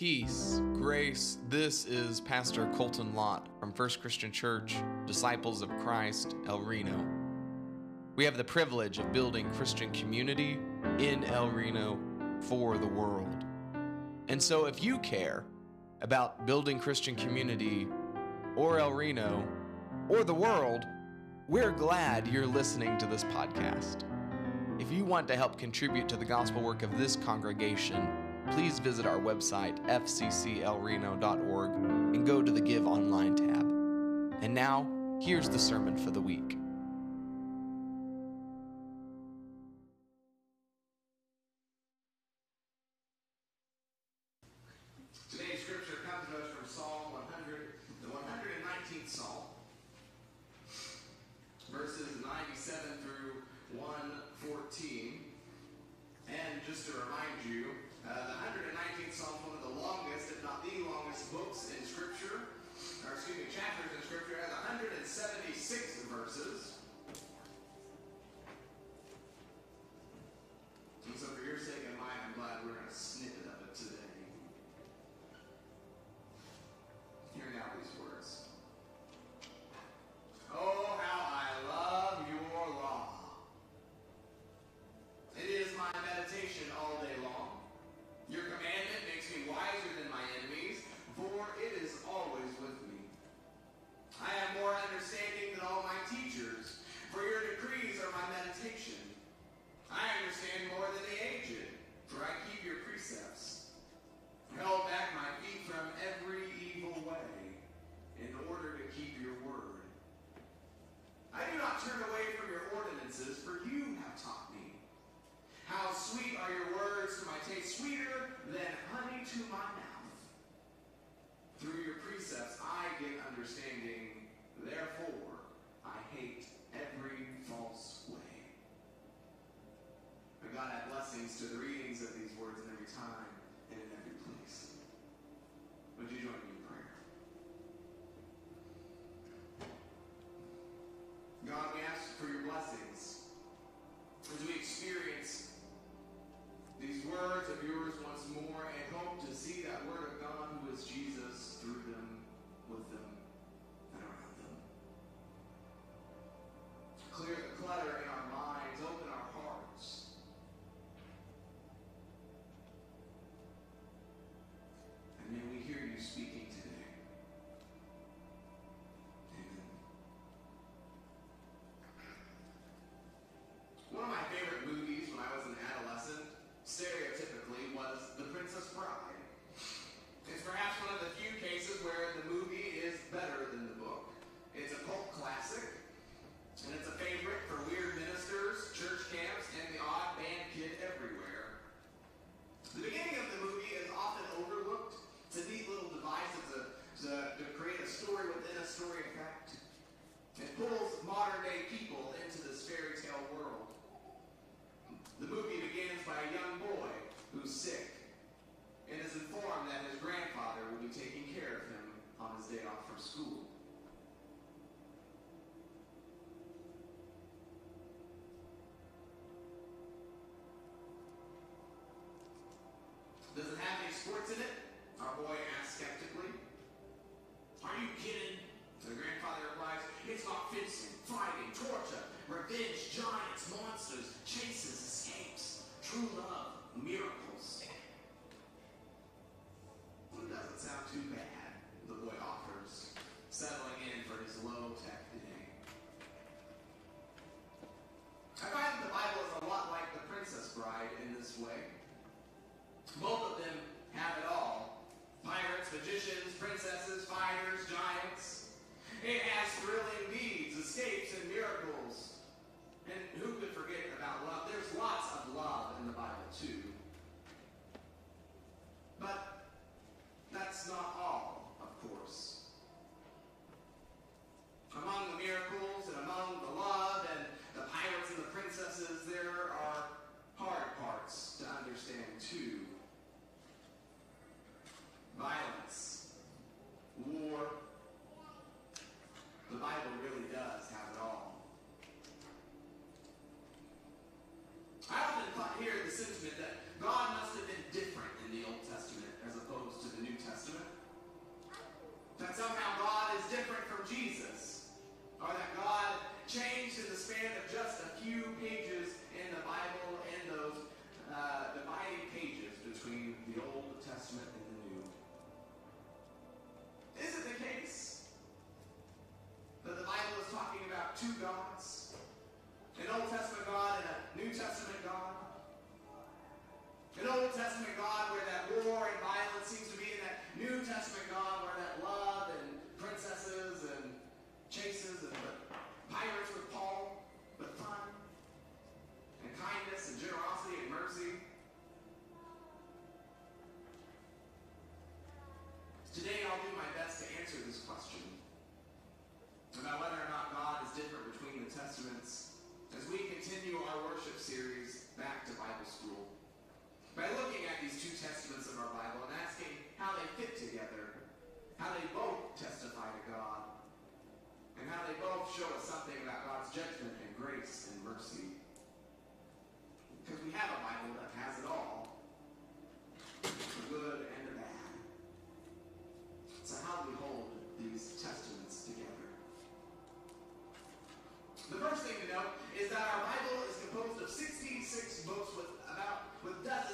Peace, grace. This is Pastor Colton Lott from First Christian Church, Disciples of Christ, El Reno. We have the privilege of building Christian community in El Reno for the world. And so, if you care about building Christian community or El Reno or the world, we're glad you're listening to this podcast. If you want to help contribute to the gospel work of this congregation, please visit our website, fcclreno.org, and go to the Give Online tab. And now, here's the sermon for the week. excuse me, chapters in Scripture has 176 verses. magicians, princesses, fighters, giants. It has thrilling deeds, escapes, and miracles. first thing to know is that our Bible is composed of 66 books with about with dozens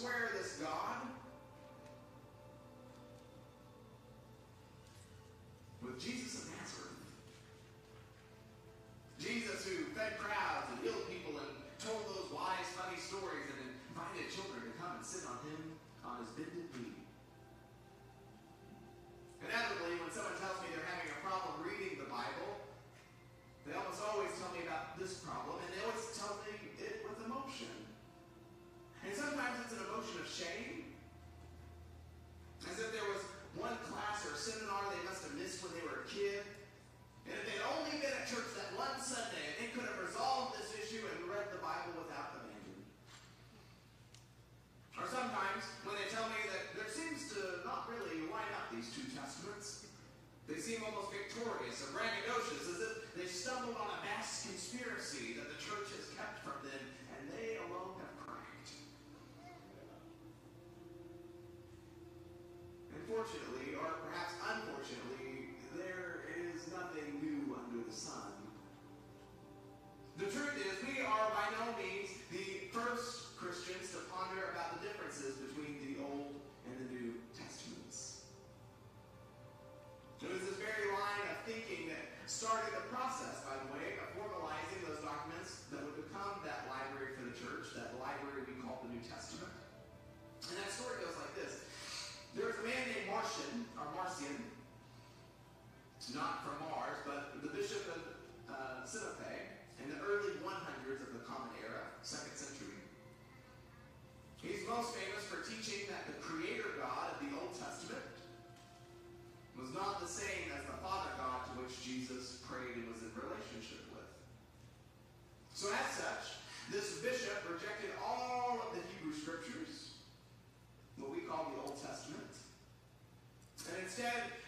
swear this, God? With Jesus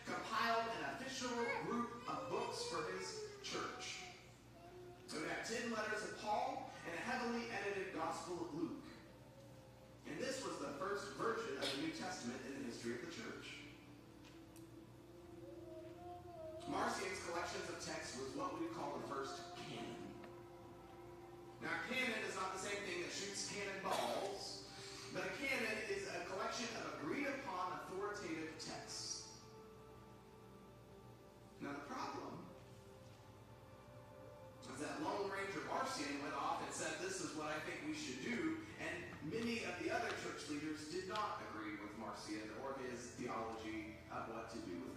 compiled an official group of books for his church. It we have 10 letters of Paul and a heavily edited Gospel of Luke. And this was the first version of the New Testament in the history of the church. theology on what to do with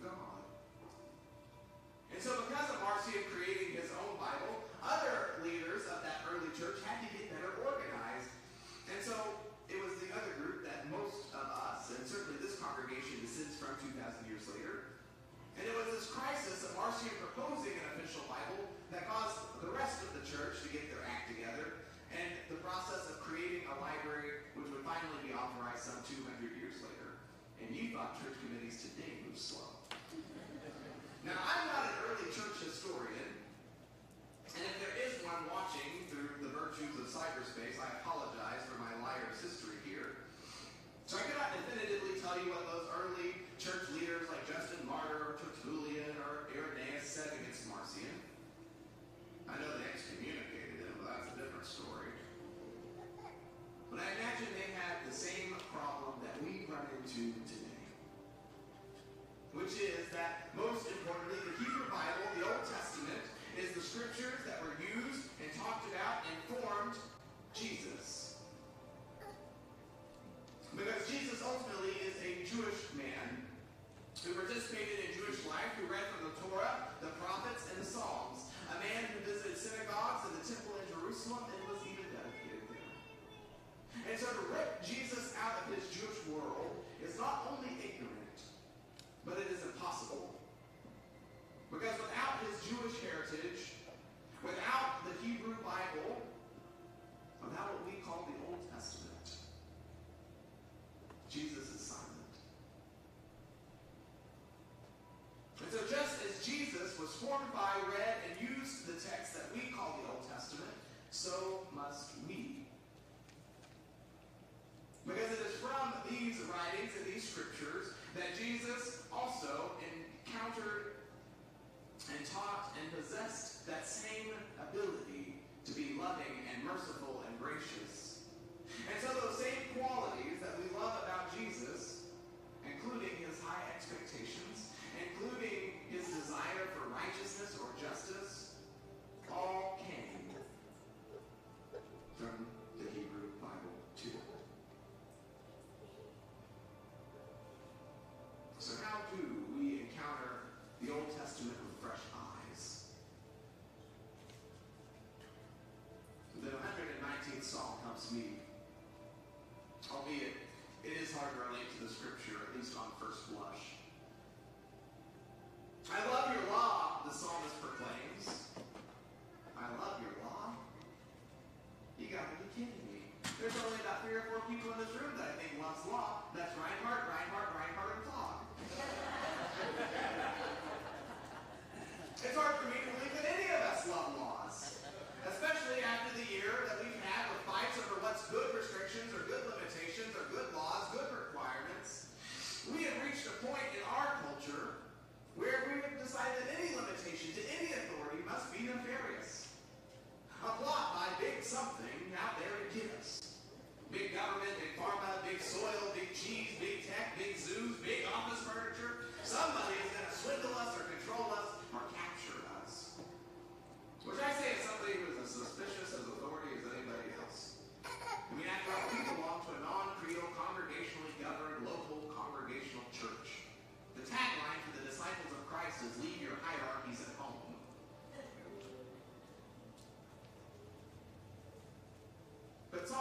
was slow. now, I'm not an early church historian, and if there is one watching through the virtues of cyberspace, I who participated in Jewish life, who read from the Torah, the prophets, and the Psalms, a man who visited synagogues and the temple in Jerusalem scriptures that Jesus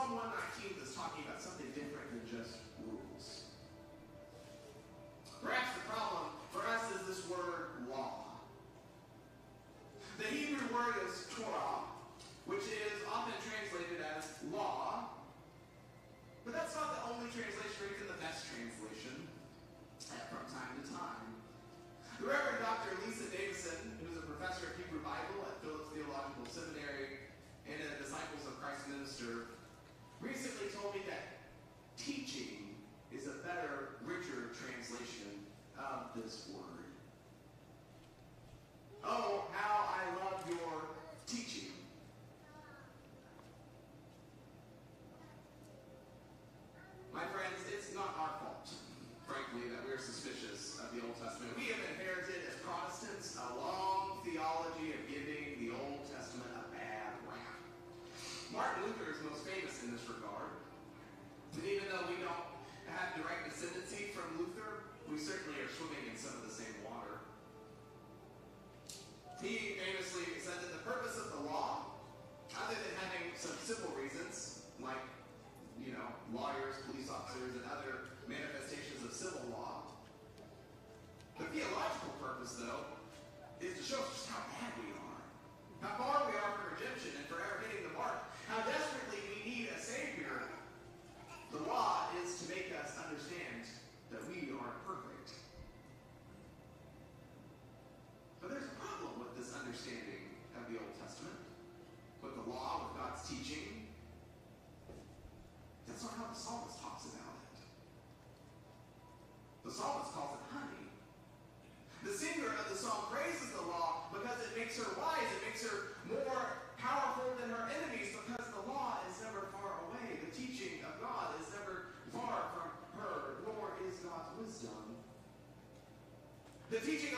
Psalm 119 is talking about something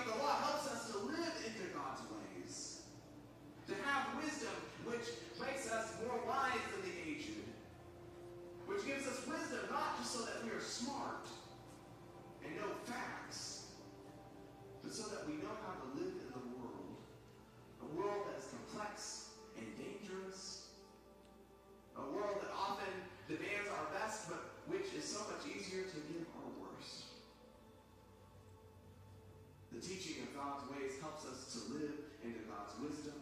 the lot. Let's us to live into God's wisdom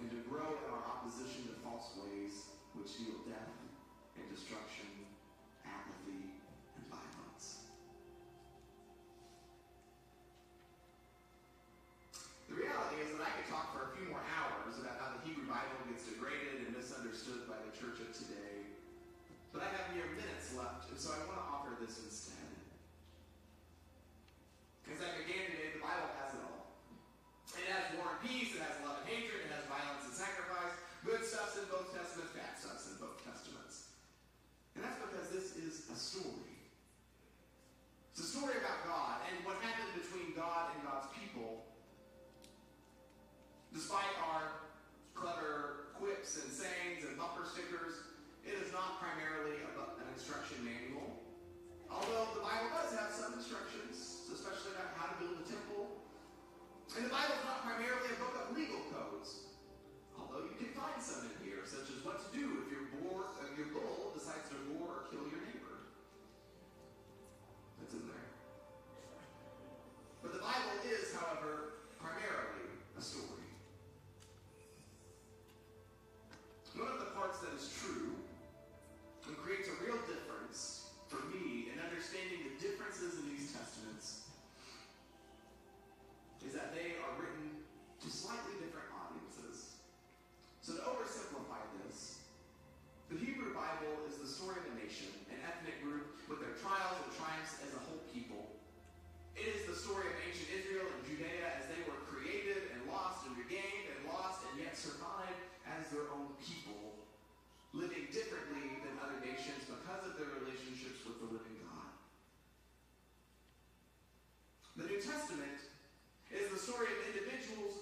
and to grow in our opposition to false ways which yield death and destruction, apathy, and violence. The reality is that I could talk for a few more hours about how the Hebrew Bible gets degraded and misunderstood by the church of today, but I have mere minutes left, and so I want to offer this instead. in both Testaments, baptized in both Testaments. And that's because this is a story.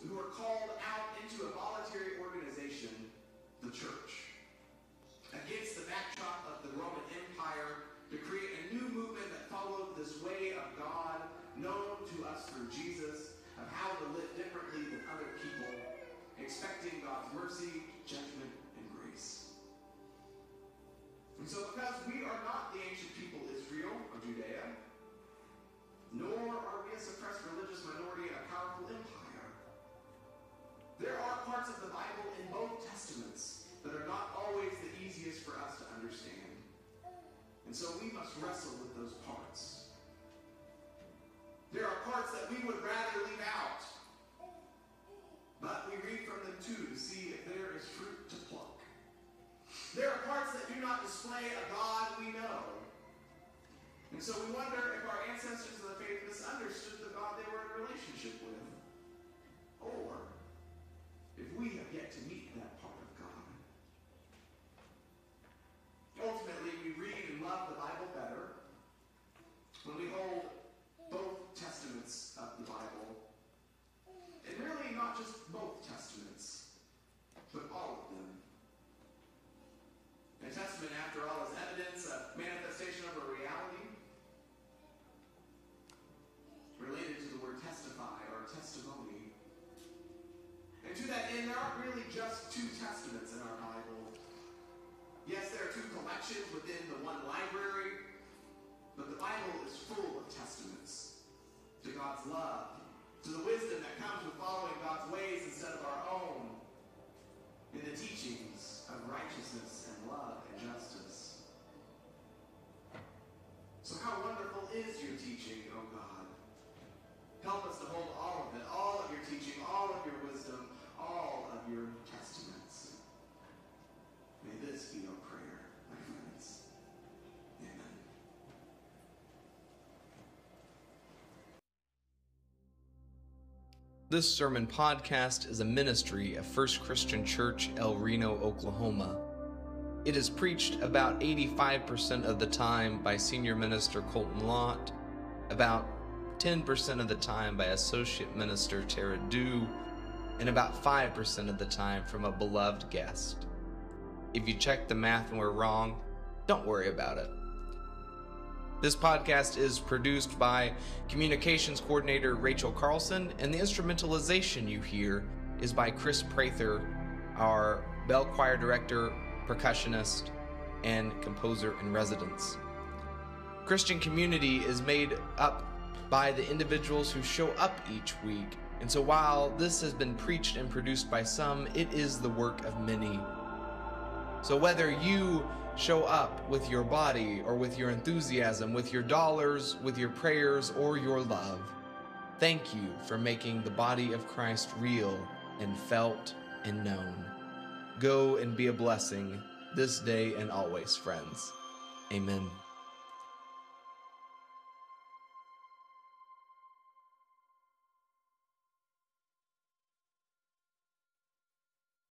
who are called out into a voluntary organization, the church, against the backdrop of the Roman Empire to create a new movement that followed this way of God known to us through Jesus, of how to live differently than other people, expecting God's mercy parts that we would rather leave out. But we read from them too to see if there is fruit to pluck. There are parts that do not display a God we know. And so we wonder if our ancestors of the faith misunderstood This sermon podcast is a ministry of First Christian Church, El Reno, Oklahoma. It is preached about 85% of the time by Senior Minister Colton Lott, about 10% of the time by Associate Minister Tara Dew, and about 5% of the time from a beloved guest. If you check the math and we're wrong, don't worry about it. This podcast is produced by Communications Coordinator Rachel Carlson, and the instrumentalization you hear is by Chris Prather, our bell choir director, percussionist, and composer in residence. Christian community is made up by the individuals who show up each week, and so while this has been preached and produced by some, it is the work of many. So whether you show up with your body or with your enthusiasm, with your dollars, with your prayers, or your love, thank you for making the body of Christ real and felt and known. Go and be a blessing this day and always, friends. Amen.